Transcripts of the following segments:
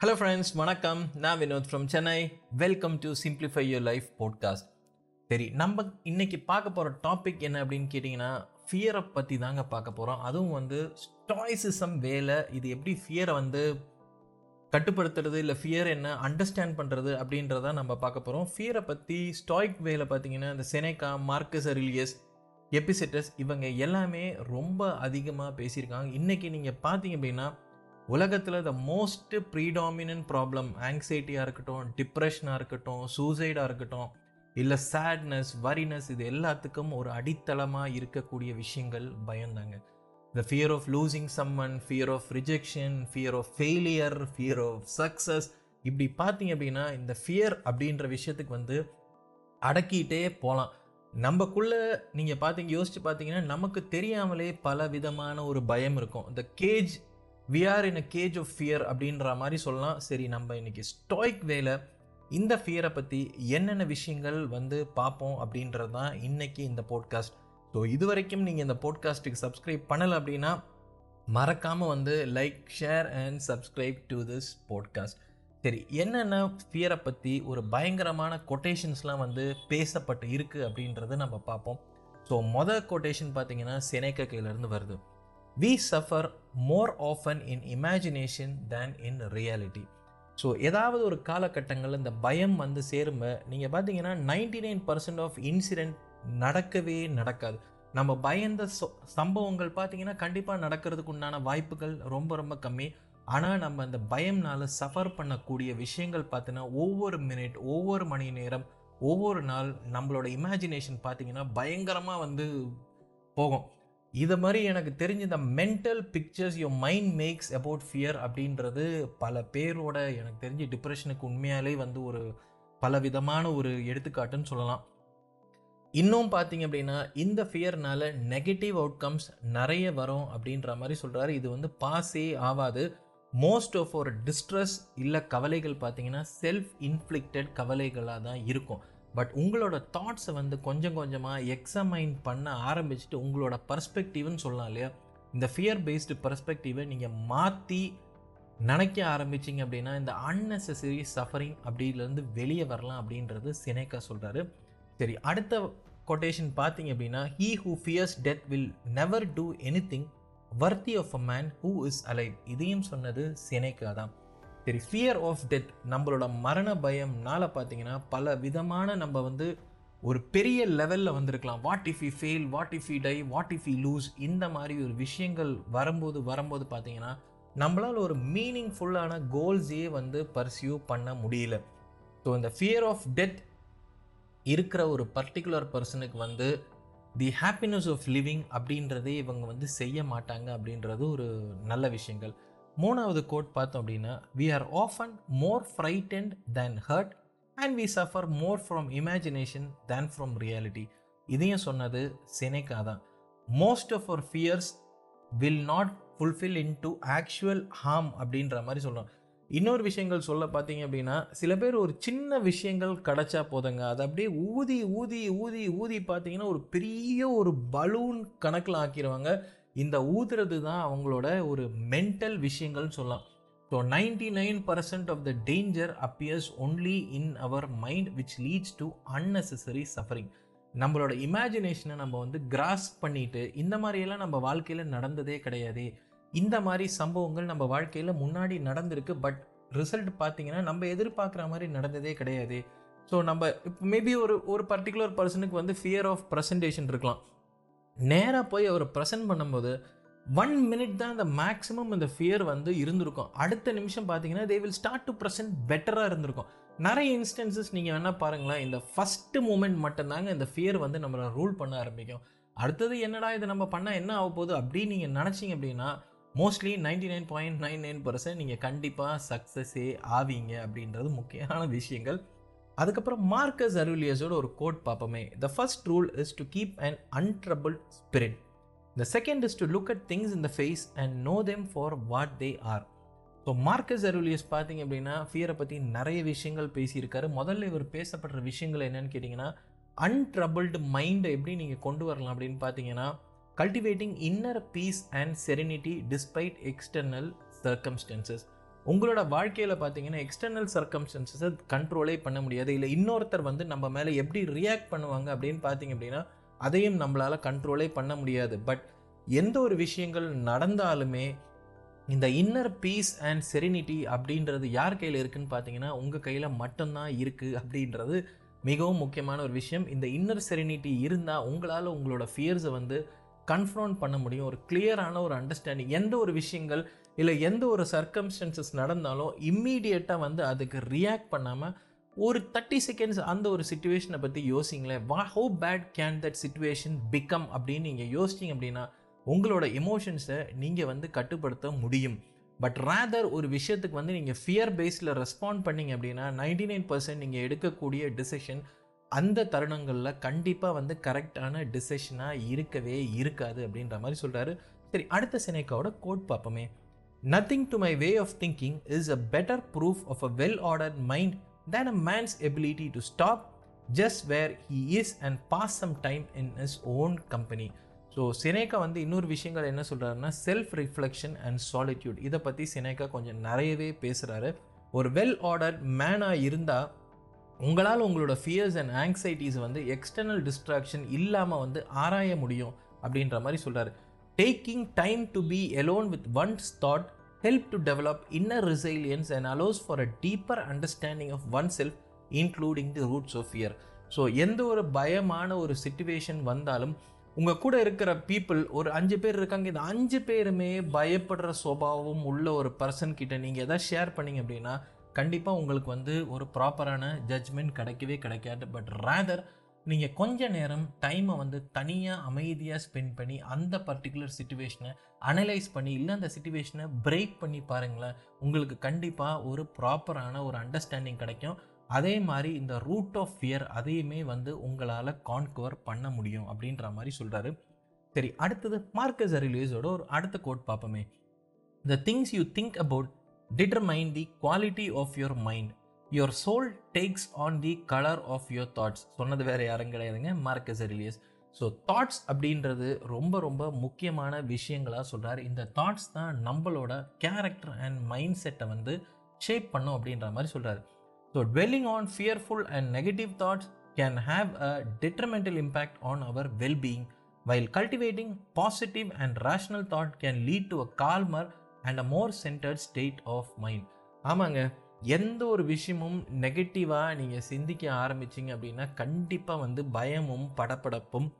Hello friends வணக்கம். நான் Vinod from Chennai welcome to simplify your life podcast சரி நம்ம இன்னைக்கு பார்க்க போகிற டாபிக் என்ன அப்படின்னு கேட்டிங்கன்னா ஃபியரை பற்றி தாங்க பார்க்க போகிறோம் அதுவும் வந்து ஸ்டாய்ஸிசம் வேலை. இது எப்படி ஃபியரை வந்து கட்டுப்படுத்துறது இல்லை ஃபியர் என்ன அண்டர்ஸ்டாண்ட் பண்ணுறது அப்படின்றத நம்ம பார்க்க போகிறோம் ஃபியரை பற்றி ஸ்டாய்க் வேலை பார்த்தீங்கன்னா இந்த செனேகா மார்க்கஸ் அரிலியஸ் எபிசெட்டஸ் இவங்க எல்லாமே ரொம்ப அதிகமாக பேசியிருக்காங்க. இன்றைக்கி நீங்கள் பார்த்தீங்க அப்படின்னா உலகத்தில் த மோஸ்ட் ப்ரீடாமினன்ட் ப்ராப்ளம் ஆங்ஸைட்டியாக இருக்கட்டும் டிப்ரெஷனாக இருக்கட்டும் சூசைடாக இருக்கட்டும் இல்லை சேட்னஸ் வரினஸ் இது எல்லாத்துக்கும் ஒரு அடித்தளமாக இருக்கக்கூடிய விஷயங்கள் பயந்தாங்க. The fear of losing someone fear of rejection fear of failure fear of success இப்படி பார்த்தீங்க அப்படின்னா இந்த ஃபியர் அப்படின்ற விஷயத்துக்கு வந்து அடக்கிட்டே போகலாம் நம்மக்குள்ள நீங்கள் பார்த்தீங்க யோசிச்சு பார்த்தீங்கன்னா நமக்கு தெரியாமலே பல விதமான ஒரு பயம் இருக்கும். இந்த cage we are in a cage of fear அப்படின்ற மாதிரி சொல்லலாம். சரி நம்ம இன்னைக்கு ஸ்டாய்க் வேலை இந்த ஃபியரை பற்றி என்னென்ன விஷயங்கள் வந்து பார்ப்போம் அப்படின்றது தான் இன்னைக்கு இந்த போட்காஸ்ட் ஸோ இது வரைக்கும் நீங்கள் இந்த போட்காஸ்ட்டுக்கு சப்ஸ்கிரைப் பண்ணலை அப்படின்னா மறக்காமல் வந்து like share and subscribe to this podcast சரி என்னென்ன ஃபியரை பற்றி ஒரு பயங்கரமான கொட்டேஷன்ஸ்லாம் வந்து பேசப்பட்டு இருக்குது அப்படின்றத நம்ம பார்ப்போம். ஸோ மொதல் கொட்டேஷன் பார்த்தீங்கன்னா செனேக்கா கையிலேருந்து வருது. We suffer more often in imagination than in reality so ஏதாவது ஒரு காலகட்டங்களில் இந்த பயம் வந்து சேரும்ப நீங்கள் பார்த்தீங்கன்னா ninety nine percent of incident நடக்கவே நடக்காது. நம்ம பயந்த சம்பவங்கள் பார்த்தீங்கன்னா கண்டிப்பாக நடக்கிறதுக்கு உண்டான வாய்ப்புகள் ரொம்ப ரொம்ப கம்மி. ஆனால் நம்ம அந்த பயம்னால சஃபர் பண்ணக்கூடிய விஷயங்கள் பார்த்தீங்கன்னா ஒவ்வொரு மினிட் ஒவ்வொரு மணி நேரம் ஒவ்வொரு நாள் நம்மளோட இமேஜினேஷன் பார்த்தீங்கன்னா பயங்கரமாக வந்து போகும். இதை மாதிரி எனக்கு தெரிஞ்ச இந்த mental pictures your mind makes about fear அப்படின்றது பல பேரோட எனக்கு தெரிஞ்சு டிப்ரெஷனுக்கு உண்மையாலே வந்து ஒரு பல விதமான ஒரு எடுத்துக்காட்டுன்னு சொல்லலாம். இன்னும் பார்த்தீங்க அப்படின்னா இந்த ஃபியர்னால நெகட்டிவ் அவுட்கம்ஸ் நிறைய வரும் அப்படின்ற மாதிரி சொல்கிறாரு இது வந்து பாஸே ஆகாது. மோஸ்ட் ஆஃப் ஒரு டிஸ்ட்ரெஸ் இல்லை கவலைகள் பார்த்தீங்கன்னா செல்ஃப் இன்ஃப்ளிக்டட் கவலைகளாக தான் இருக்கும். பட் உங்களோட தாட்ஸை வந்து கொஞ்சம் கொஞ்சமாக எக்ஸமைன் பண்ண ஆரம்பிச்சுட்டு உங்களோட பர்ஸ்பெக்டிவ்னு சொல்லலாம் இல்லையா? இந்த ஃபியர் பேஸ்டு பர்ஸ்பெக்டிவை நீங்கள் மாற்றி நினைக்க ஆரம்பிச்சிங்க அப்படின்னா இந்த unnecessary சஃபரிங் அப்படிலேருந்து வெளியே வரலாம் அப்படின்றது சினேக்கா சொல்கிறாரு சரி அடுத்த கொட்டேஷன் பார்த்தீங்க அப்படின்னா he who fears death will never do anything worthy of a man who is alive இதையும் சொன்னது சினேக்கா தான். சரி ஃபியர் ஆஃப் டெத் நம்மளோட மரண பயம்னால பார்த்தீங்கன்னா பல விதமான நம்ம வந்து ஒரு பெரிய லெவலில் வந்திருக்கலாம். What if you fail what if you die what if you lose இந்த மாதிரி ஒரு விஷயங்கள் வரும்போது வரும்போது பார்த்தீங்கன்னா நம்மளால் ஒரு மீனிங்ஃபுல்லான கோல்ஸையே வந்து பர்சியூ பண்ண முடியல. ஸோ இந்த ஃபியர் ஆஃப் டெத் இருக்கிற ஒரு பர்டிகுலர் பர்சனுக்கு வந்து தி ஹாப்பினஸ் ஆஃப் லிவிங் அப்படின்றதே இவங்க வந்து செய்ய மாட்டாங்க அப்படின்றது ஒரு நல்ல விஷயங்கள். மூணாவது கோட் பார்த்தோம் அப்படின்னா we are often more frightened than hurt and we suffer more from imagination than from reality இதையும் சொன்னது செனேக்கா தான். Most of our fears will not fulfil in to actual harm அப்படின்ற மாதிரி சொல்கிறோம் இன்னொரு விஷயங்கள் சொல்ல பார்த்தீங்க அப்படின்னா சில பேர் ஒரு சின்ன விஷயங்கள் கிடச்சா போதுங்க. அதை அப்படியே ஊதி ஊதி ஊதி ஊதி பார்த்தீங்கன்னா ஒரு பெரிய ஒரு பலூன் கணக்கில் ஆக்கிடுவாங்க இந்த ஊதுறது தான் அவங்களோட ஒரு மென்டல் விஷயங்கள்னு சொல்லலாம். So ninety nine percent of the danger appears only in our mind which leads to unnecessary suffering நம்மளோட இமேஜினேஷனை நம்ம வந்து கிராஸ் பண்ணிட்டு இந்த மாதிரியெல்லாம் நம்ம வாழ்க்கையில் நடந்ததே கிடையாது. இந்த மாதிரி சம்பவங்கள் நம்ம வாழ்க்கையில் முன்னாடி நடந்திருக்கு பட் ரிசல்ட் பார்த்தீங்கன்னா நம்ம எதிர்பார்க்குற மாதிரி நடந்ததே கிடையாது. ஸோ நம்ம இப்போ மேபி ஒரு ஒரு பர்டிகுலர் பர்சனுக்கு வந்து ஃபியர் ஆஃப் ப்ரெசன்டேஷன் இருக்கலாம். நேராக போய் அவர் ப்ரெசென்ட் பண்ணும்போது ஒன் மினிட் தான் அந்த மேக்ஸிமம் இந்த ஃபியர் வந்து இருந்திருக்கும். அடுத்த நிமிஷம் பார்த்தீங்கன்னா they will start to present பெட்டராக இருந்திருக்கும். நிறைய இன்ஸ்டன்சஸ் நீங்கள் வேணால் பாருங்களேன் இந்த ஃபஸ்ட்டு மூமெண்ட் மட்டும்தாங்க இந்த ஃபியர் வந்து நம்மளை ரூல் பண்ண ஆரம்பிக்கும். அடுத்தது என்னடா இது நம்ம பண்ணால் என்ன ஆக போகுது அப்படின்னு நீங்கள் நினச்சிங்க அப்படின்னா mostly ninety nine point nine nine percent நீங்கள் கண்டிப்பாக சக்ஸஸே ஆவீங்க அப்படின்றது முக்கியமான விஷயங்கள். அதுக்கப்புறம் மார்க்கஸ் அருலியஸோட ஒரு கோட் பார்ப்போமே. The first rule is to keep and untroubled spirit the second is to look at things in the face and know them for what they are so Marcus Aurelius பார்த்தீங்க அப்படின்னா ஃபியரை பற்றி நிறைய விஷயங்கள் பேசியிருக்காரு. முதல்ல இவர் பேசப்படுற விஷயங்கள் என்னன்னு கேட்டிங்கன்னா அன்ட்ரபிள்டு மைண்டை எப்படி நீங்கள் கொண்டு வரலாம்? அப்படின்னு பார்த்தீங்கன்னா cultivating inner peace and serenity despite external circumstances உங்களோட வாழ்க்கையில் பார்த்தீங்கன்னா எக்ஸ்டர்னல் சர்க்கம்ஸ்டன்சஸை கண்ட்ரோலே பண்ண முடியாது. இல்லை இன்னொருத்தர் வந்து நம்ம மேலே எப்படி ரியாக்ட் பண்ணுவாங்க அப்படின்னு பார்த்தீங்க அப்படின்னா அதையும் நம்மளால் கண்ட்ரோலே பண்ண முடியாது. பட் எந்த ஒரு விஷயங்கள் நடந்தாலுமே இந்த இன்னர் பீஸ் அண்ட் செரினிட்டி அப்படின்றது யார் கையில் இருக்குன்னு பார்த்தீங்கன்னா உங்கள் கையில் மட்டும்தான் இருக்குது அப்படின்றது மிகவும் முக்கியமான ஒரு விஷயம். இந்த இன்னர் செரினிட்டி இருந்தால் உங்களால் உங்களோட ஃபியர்ஸை வந்து கன்ஃபர்ம் பண்ண முடியும். ஒரு கிளியரான ஒரு அண்டர்ஸ்டாண்டிங் எந்த ஒரு விஷயங்கள் இல்லை எந்த ஒரு சர்க்கம்ஸ்டன்சஸ் நடந்தாலும் இம்மீடியட்டாக வந்து அதுக்கு ரியாக்ட் பண்ணாமல் ஒரு தேர்ட்டி செகண்ட்ஸ் அந்த ஒரு சுச்சுவேஷனை பற்றி யோசிங்களேன். வா how bad can that situation become அப்படின்னு நீங்கள் யோசிச்சிங்க அப்படின்னா உங்களோட எமோஷன்ஸை நீங்கள் வந்து கட்டுப்படுத்த முடியும். பட் ரேதர் ஒரு விஷயத்துக்கு வந்து நீங்கள் ஃபியர் பேஸில் ரெஸ்பாண்ட் பண்ணிங்க அப்படின்னா நைன்டி நைன் பர்சன்ட் நீங்கள் எடுக்கக்கூடிய டிசிஷன் அந்த தருணங்களில் கண்டிப்பாக வந்து கரெக்டான டிசிஷனாக இருக்கவே இருக்காது அப்படின்ற மாதிரி சொல்கிறாரு சரி அடுத்த சினைக்காவோட கோட் பார்ப்போமே. Nothing to my way of thinking is a better proof of a well ordered mind than a man's ability to stop just where he is and pass some time in his own company so Seneca வந்து இன்னொரு விஷயங்கள் என்ன சொல்கிறாருன்னா self reflection and solitude இதை பற்றி சினேக்கா கொஞ்சம் நிறையவே பேசுகிறாரு ஒரு வெல் ஆர்டர்ட் மேனாக இருந்தால் உங்களால் உங்களோட ஃபியர்ஸ் அண்ட் ஆங்ஸைட்டிஸ் வந்து எக்ஸ்டர்னல் டிஸ்ட்ராக்ஷன் இல்லாமல் வந்து ஆராய முடியும் அப்படின்ற மாதிரி சொல்கிறாரு taking time to be alone with one's thought help to develop inner resilience and allows for a deeper understanding of one self including the roots of fear so எந்த ஒரு பயமான ஒரு சுச்சுவேஷன் வந்தாலும் உங்கள் கூட இருக்கிற பீப்புள் ஒரு அஞ்சு பேர் இருக்காங்க இந்த அஞ்சு பேருமே பயப்படுற சுபாவம் உள்ள ஒரு பர்சன் கிட்ட நீங்கள் எதாவது ஷேர் பண்ணீங்க அப்படின்னா கண்டிப்பாக உங்களுக்கு வந்து ஒரு ப்ராப்பரான ஜட்ஜ்மெண்ட் கிடைக்கவே கிடைக்காது. பட் ரேதர் நீங்கள் கொஞ்ச நேரம் டைமை வந்து தனியாக அமைதியாக ஸ்பெண்ட் பண்ணி அந்த பர்டிகுலர் சுச்சுவேஷனை அனலைஸ் பண்ணி இல்லை அந்த சுச்சுவேஷனை பிரேக் பண்ணி பாருங்களேன். உங்களுக்கு கண்டிப்பாக ஒரு ப்ராப்பரான ஒரு அண்டர்ஸ்டாண்டிங் கிடைக்கும். அதே மாதிரி இந்த ரூட் ஆஃப் ஃபியர் அதையுமே வந்து உங்களால் கான்குவர் பண்ண முடியும் அப்படின்ற மாதிரி சொல்கிறாரு சரி அடுத்தது மார்க்கஸ் அரிலியஸோட ஒரு அடுத்த கோட் பார்ப்போமே. The things you think about determine the quality of your mind your soul takes on the colour of your thoughts சொன்னது வேறு யாரும் கிடையாதுங்க மார்க்கஸ் ரிலியஸ் ஸோ தாட்ஸ் அப்படின்றது ரொம்ப ரொம்ப முக்கியமான விஷயங்களாக சொல்கிறார் இந்த தாட்ஸ் தான் நம்மளோட கேரக்டர் அண்ட் மைண்ட் செட்டை வந்து ஷேப் பண்ணும் அப்படின்ற மாதிரி சொல்கிறார் so dwelling on fearful and negative thoughts can have a detrimental impact on our wellbeing while cultivating positive and rational thought can lead to a calmer and a more centred state of mind ஆமாங்க எந்த ஒரு விஷயமும் நெகட்டிவாக நீங்கள் சிந்திக்க ஆரம்பிச்சிங்க அப்படின்னா கண்டிப்பாக வந்து பயமும் படப்படப்பும்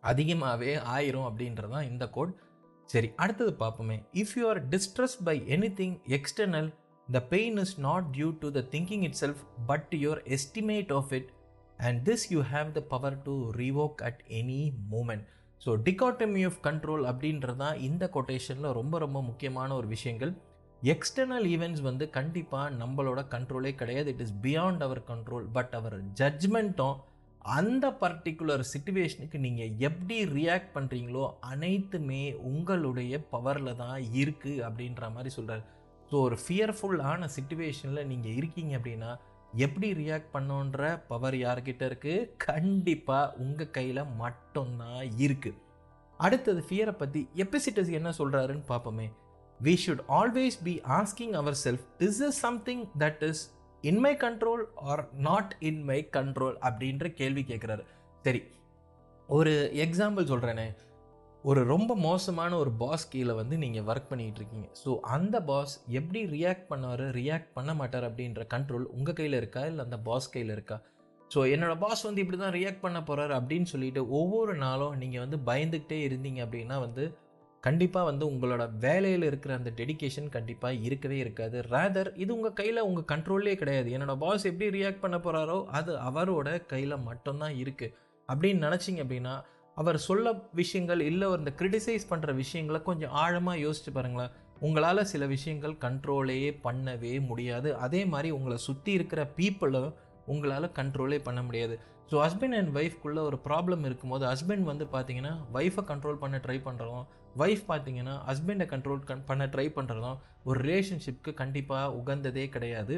அதிகமாகவே ஆயிரும் அப்படின்றது தான் இந்த கோட் சரி அடுத்தது பார்ப்போமே. If you are distress by anything external the pain is not due to the thinking itself but your estimate of it and this you have the power to revoke at any moment so dichotomy of control அப்படின்றது தான் இந்த கொட்டேஷனில் ரொம்ப ரொம்ப முக்கியமான ஒரு விஷயங்கள். External events வந்து கண்டிப்பாக நம்மளோட கண்ட்ரோலே கிடையாது. It is beyond our control but our ஜட்ஜ்மெண்ட்டும் அந்த பர்டிகுலர் சுச்சுவேஷனுக்கு நீங்கள் எப்படி ரியாக்ட் பண்ணுறீங்களோ அனைத்துமே உங்களுடைய பவரில் தான் இருக்குது அப்படின்ற மாதிரி சொல்கிறார் ஸோ ஒரு ஃபியர்ஃபுல்லான சுச்சுவேஷனில் நீங்கள் இருக்கீங்க அப்படின்னா எப்படி ரியாக்ட் பண்ணோன்ற பவர் யார்கிட்ட இருக்குது கண்டிப்பாக உங்கள் கையில் மட்டும்தான் இருக்குது அடுத்தது ஃபியரை பற்றி எபிசிட்டஸ் என்ன சொல்கிறாருன்னு பார்ப்போமே. We should always be asking our self is is something that is in my control or not in my control அப்படின்ற கேள்வி கேட்குறாரு சரி ஒரு எக்ஸாம்பிள் சொல்கிறேனே ஒரு ரொம்ப மோசமான ஒரு பாஸ் கீழே வந்து நீங்கள் ஒர்க் பண்ணிகிட்டு இருக்கீங்க. ஸோ அந்த பாஸ் எப்படி ரியாக்ட் பண்ணார் ரியாக்ட் பண்ண மாட்டார் அப்படின்ற கண்ட்ரோல் உங்கள் கையில் இருக்கா? இல்லை அந்த பாஸ் கையில் இருக்கா? ஸோ என்னோடய பாஸ் வந்து இப்படி தான் ரியாக்ட் பண்ண போகிறாரு அப்படின்னு சொல்லிட்டு ஒவ்வொரு நாளும் நீங்கள் வந்து பயந்துக்கிட்டே இருந்தீங்க அப்படின்னா வந்து கண்டிப்பாக வந்து உங்களோட வேலையில் இருக்கிற அந்த டெடிகேஷன் கண்டிப்பாக இருக்கவே இருக்காது. ரேதர் இது உங்கள் கையில் உங்கள் கண்ட்ரோல்லே கிடையாது. என்னோடய பாஸ் எப்படி ரியாக்ட் பண்ண போகிறாரோ அது அவரோட கையில் மட்டும்தான் இருக்குது அப்படின்னு நினச்சிங்க அப்படின்னா அவர் சொல்ல விஷயங்கள் இல்லை இந்த கிரிட்டிசைஸ் பண்ணுற விஷயங்களை கொஞ்சம் ஆழமாக யோசிச்சு பாருங்களேன். உங்களால் சில விஷயங்கள் கண்ட்ரோலே பண்ணவே முடியாது. அதே மாதிரி உங்களை சுற்றி இருக்கிற பீப்புளும் உங்களால் கண்ட்ரோலே பண்ண முடியாது. ஸோ ஹஸ்பண்ட் அண்ட் ஒய்ஃப்குள்ளே ஒரு ப்ராப்ளம் இருக்கும்போது ஹஸ்பண்ட் வந்து பார்த்தீங்கன்னா ஒய்ஃபை கண்ட்ரோல் பண்ண ட்ரை பண்ணுறோம் ஒய்ஃப் பார்த்தீங்கன்னா ஹஸ்பண்டை கண்ட்ரோல் கண் பண்ண ட்ரை பண்ணுறதும் ஒரு ரிலேஷன்ஷிப்க்கு கண்டிப்பாக உகந்ததே கிடையாது.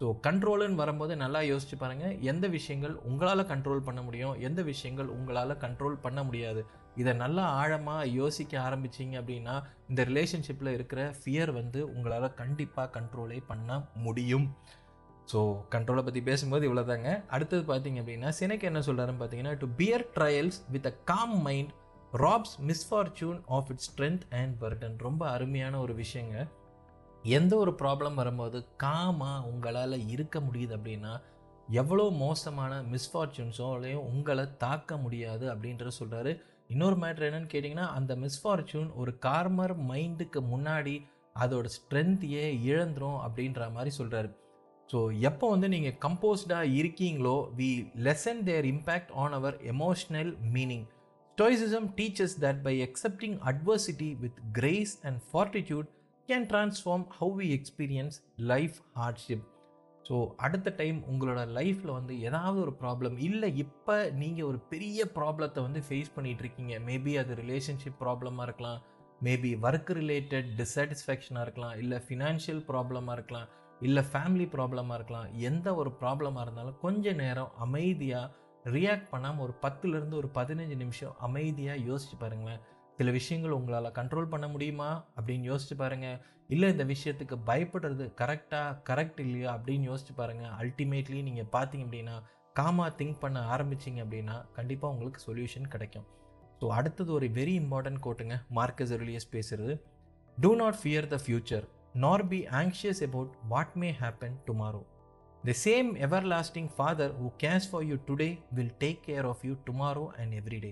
ஸோ கண்ட்ரோலுன்னு வரும்போது நல்லா யோசிச்சு பாருங்கள் எந்த விஷயங்கள் உங்களால் கண்ட்ரோல் பண்ண முடியும் எந்த விஷயங்கள் உங்களால் கண்ட்ரோல் பண்ண முடியாது. இதை நல்லா ஆழமாக யோசிக்க ஆரம்பிச்சிங்க அப்படின்னா இந்த ரிலேஷன்ஷிப்பில் இருக்கிற ஃபியர் வந்து உங்களால் கண்டிப்பாக கண்ட்ரோலே பண்ண முடியும். ஸோ கண்ட்ரோலை பற்றி பேசும்போது இவ்வளோதாங்க அடுத்தது பார்த்தீங்க அப்படின்னா சினைக்கு என்ன சொல்கிறாருன்னு பார்த்தீங்கன்னா to bear trials with a calm mind robs misfortune of its strength and burden ரொம்ப அருமையான ஒரு விஷயங்க. எந்த ஒரு ப்ராப்ளம் வரும்போது காமாக உங்களால் இருக்க முடியுது அப்படின்னா எவ்வளோ மோசமான மிஸ்ஃபார்ச்சூன்ஸோலையும் உங்களை தாக்க முடியாது அப்படின்றத சொல்கிறாரு இன்னொரு மேட்ரு என்னன்னு கேட்டிங்கன்னா அந்த மிஸ்ஃபார்ச்சூன் ஒரு கார்மர் மைண்டுக்கு முன்னாடி அதோட ஸ்ட்ரென்த்தையே இழந்துரும் அப்படின்ற மாதிரி சொல்கிறாரு ஸோ எப்போ வந்து நீங்கள் கம்போஸ்டாக இருக்கீங்களோ we lessen their impact on our emotional meaning stoicism teaches that by accepting adversity with grace and fortitude can transform how we experience life hardship so அடுத்த டைம் உங்களோட லைஃப்பில் வந்து ஏதாவது ஒரு ப்ராப்ளம் இல்லை இப்போ நீங்கள் ஒரு பெரிய ப்ராப்ளத்தை வந்து ஃபேஸ் பண்ணிகிட்ருக்கீங்க மேபி அது ரிலேஷன்ஷிப் ப்ராப்ளமாக இருக்கலாம். மேபி ஒர்க் ரிலேட்டட் டிஸாட்டிஸ்ஃபேக்ஷனாக இருக்கலாம். இல்லை ஃபினான்ஷியல் ப்ராப்ளமாக இருக்கலாம். இல்லை ஃபேமிலி ப்ராப்ளமாக இருக்கலாம். எந்த ஒரு ப்ராப்ளமாக இருந்தாலும் கொஞ்ச நேரம் அமைதியாக ரியாக்ட் பண்ணாமல் ஒரு பத்துலேருந்து ஒரு பதினஞ்சு நிமிஷம் அமைதியாக யோசிச்சு பாருங்களேன். சில விஷயங்கள் உங்களால் கண்ட்ரோல் பண்ண முடியுமா? அப்படின்னு யோசிச்சு பாருங்கள் இல்லை இந்த விஷயத்துக்கு பயப்படுறது கரெக்டாக கரெக்ட் இல்லையா? அப்படின்னு யோசிச்சு பாருங்கள் அல்டிமேட்லி நீங்கள் பார்த்தீங்க அப்படின்னா காமா திங்க் பண்ண ஆரம்பிச்சிங்க அப்படின்னா கண்டிப்பாக உங்களுக்கு சொல்யூஷன் கிடைக்கும். ஸோ அடுத்தது ஒரு வெரி இம்பார்ட்டன்ட் கோட்டுங்க மார்க்கஸ் எர்லியஸ் பேசுகிறது do not fear the future nor be anxious about what may happen tomorrow the same everlasting father who cares for you today will take care of you tomorrow and every day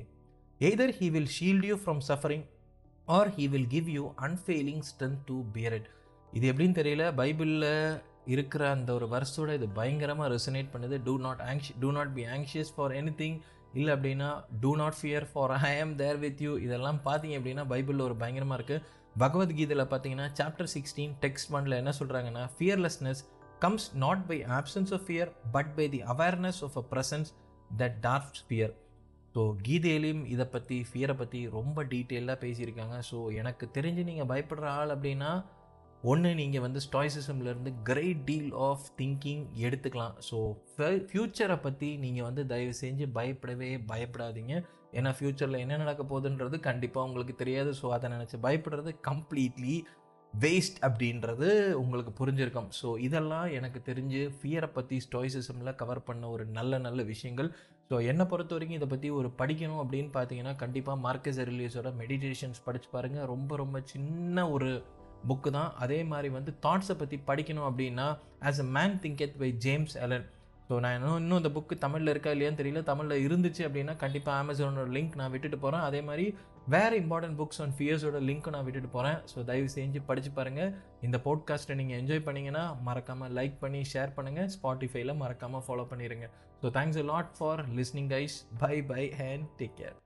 either he will shield you from suffering or he will give you unfailing strength to bear இது எப்படின்னு தெரியல? பைபிளில் இருக்கிற அந்த ஒரு வருஷோட இது பயங்கரமாக resonate பண்ணுது. Do not anxious do not be anxious for anything இல்லை அப்படின்னா do not fear for I am there with you இதெல்லாம் பார்த்தீங்க அப்படின்னா பைபிளில் ஒரு பயங்கரமாக இருக்குது பகவத்கீதையில் பார்த்தீங்கன்னா சாப்டர் சிக்ஸ்டீன் டெக்ஸ்ட் ஒன்ல என்ன சொல்கிறாங்கன்னா fearlessness comes not by absence of fear but by the awareness of a presence that dark fear so கீதையிலையும் இதை பற்றி ஃபியரை பற்றி ரொம்ப டீட்டெயிலாக பேசியிருக்காங்க. ஸோ எனக்கு தெரிஞ்சு நீங்கள் பயப்படுற ஆள் அப்படின்னா ஒன்று நீங்கள் வந்து ஸ்டாய்சிசம்லேருந்து கிரேட் டீல் ஆஃப் திங்கிங் எடுத்துக்கலாம். ஸோ ஃப்யூச்சரை பற்றி நீங்கள் வந்து தயவு செஞ்சு பயப்படவே பயப்படாதீங்க. ஏன்னா ஃப்யூச்சரில் என்ன நடக்க போகுதுன்றது கண்டிப்பாக உங்களுக்கு தெரியாது. ஸோ அதை நினச்சி பயப்படுறது கம்ப்ளீட்லி வேஸ்ட் அப்படின்றது உங்களுக்கு புரிஞ்சிருக்கும். ஸோ இதெல்லாம் எனக்கு தெரிஞ்சு ஃபியரை பற்றி ஸ்டாய்சிசமில் கவர் பண்ண ஒரு நல்ல நல்ல விஷயங்கள். ஸோ என்னை பொறுத்த வரைக்கும் இதை பற்றி ஒரு படிக்கணும் அப்படின்னு பார்த்தீங்கன்னா கண்டிப்பாக மார்க்கஸ் ரிலீஸோட மெடிடேஷன்ஸ் படித்து பாருங்கள் ரொம்ப ரொம்ப சின்ன ஒரு புக்கு தான். அதே மாதிரி வந்து தாட்ஸை பற்றி படிக்கணும் அப்படின்னா as a man thinketh by James Allen so நான் இன்னும் இன்னும் இந்த புக்கு தமிழில் இருக்கா இல்லையான்னு தெரியல. தமிழில் இருந்துச்சு அப்படின்னா கண்டிப்பாக அமேசானோட லிங்க் நான் விட்டுட்டு போகிறேன் அதே மாதிரி வேறு இம்பார்ட்டன்ட் புக்ஸ் ஆன் ஃபியர்ஸோட லிங்க்கும் நான் விட்டுட்டு போகிறேன் ஸோ தயவு செஞ்சு படித்து பாருங்கள் இந்த போட்காஸ்ட்டை நீங்கள் என்ஜாய் பண்ணிங்கன்னா மறக்காமல் லைக் பண்ணி ஷேர் பண்ணுங்கள் ஸ்பாட்டிஃபைல மறக்காமல் ஃபாலோ பண்ணிடுங்க so thanks a lot for listening guys bye bye and take care